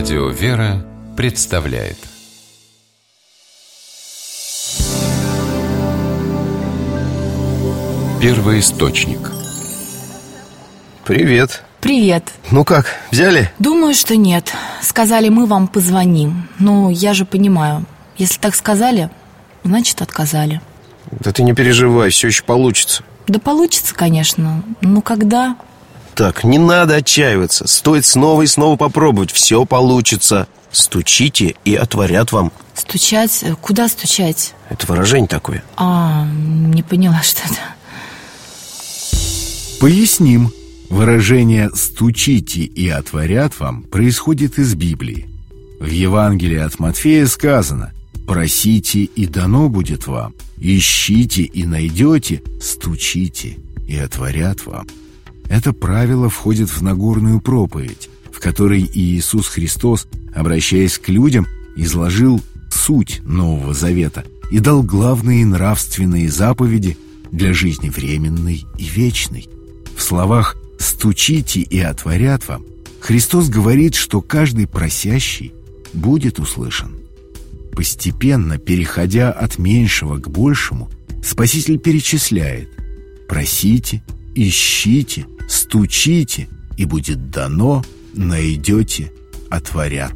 Радио «Вера» представляет. Первый источник. Привет. Привет. Ну как, взяли? Думаю, что нет. Сказали, мы вам позвоним. Ну, я же понимаю Если так сказали, значит отказали. Да ты не переживай, все еще получится. Да получится, конечно. Но когда? Так, не надо отчаиваться Стоит снова и снова попробовать Все получится Стучите и отворят вам Стучать? Куда стучать? Это выражение такое А, не поняла, что это Поясним. Выражение «стучите и отворят вам» происходит из Библии. В Евангелии от Матфея сказано «Просите, и дано будет вам, ищите и найдете, стучите, и отворят вам». Это правило входит в Нагорную проповедь, в которой Иисус Христос, обращаясь к людям, изложил суть Нового Завета и дал главные нравственные заповеди для жизни временной и вечной. В словах «стучите и отворят вам» Христос говорит, что каждый просящий будет услышан. Постепенно, переходя от меньшего к большему, Спаситель перечисляет «Просите, ищите, стучите, и будет дано, найдете, отворят».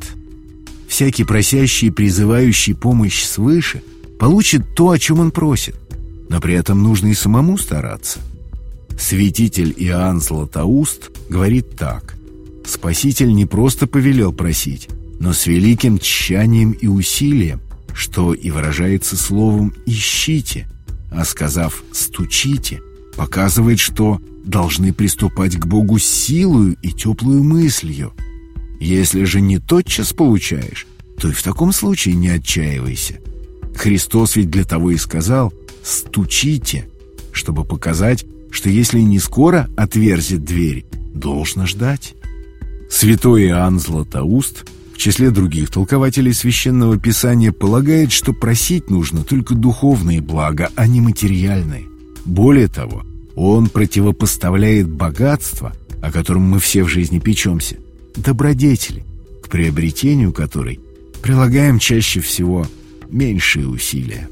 Всякий просящий и призывающий помощь свыше получит то, о чем он просит, но при этом нужно и самому стараться – Святитель Иоанн Златоуст говорит так. Спаситель не просто повелел просить, но с великим тщанием и усилием, что и выражается словом «ищите», а сказав «стучите», показывает, что должны приступать к Богу силою и теплую мыслью. Если же не тотчас получаешь, то и в таком случае не отчаивайся. Христос ведь для того и сказал «стучите», чтобы показать, что если не скоро отверзит дверь, должно ждать. Святой Иоанн Златоуст в числе других толкователей Священного Писания полагает, что просить нужно только духовные блага, а не материальные. Более того, он противопоставляет богатство, о котором мы все в жизни печемся, добродетели, к приобретению которой прилагаем чаще всего меньшие усилия.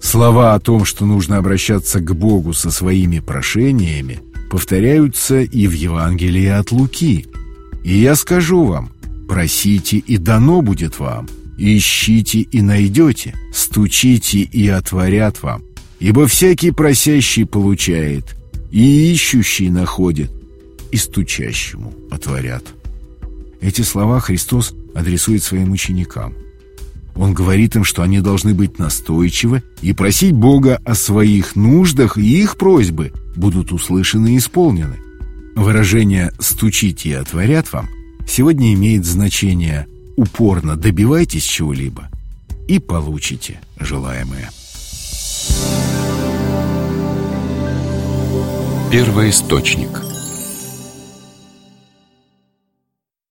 Слова о том, что нужно обращаться к Богу со своими прошениями, повторяются и в Евангелии от Луки. И я скажу вам, просите, и дано будет вам, ищите, и найдете, стучите, и отворят вам. Ибо всякий просящий получает, и ищущий находит, и стучащему отворят. Эти слова Христос адресует своим ученикам – он говорит им, что они должны быть настойчивы и просить Бога о своих нуждах, и их просьбы будут услышаны и исполнены. Выражение «стучите и отворят вам» сегодня имеет значение «упорно добивайтесь чего-либо и получите желаемое». Первый источник –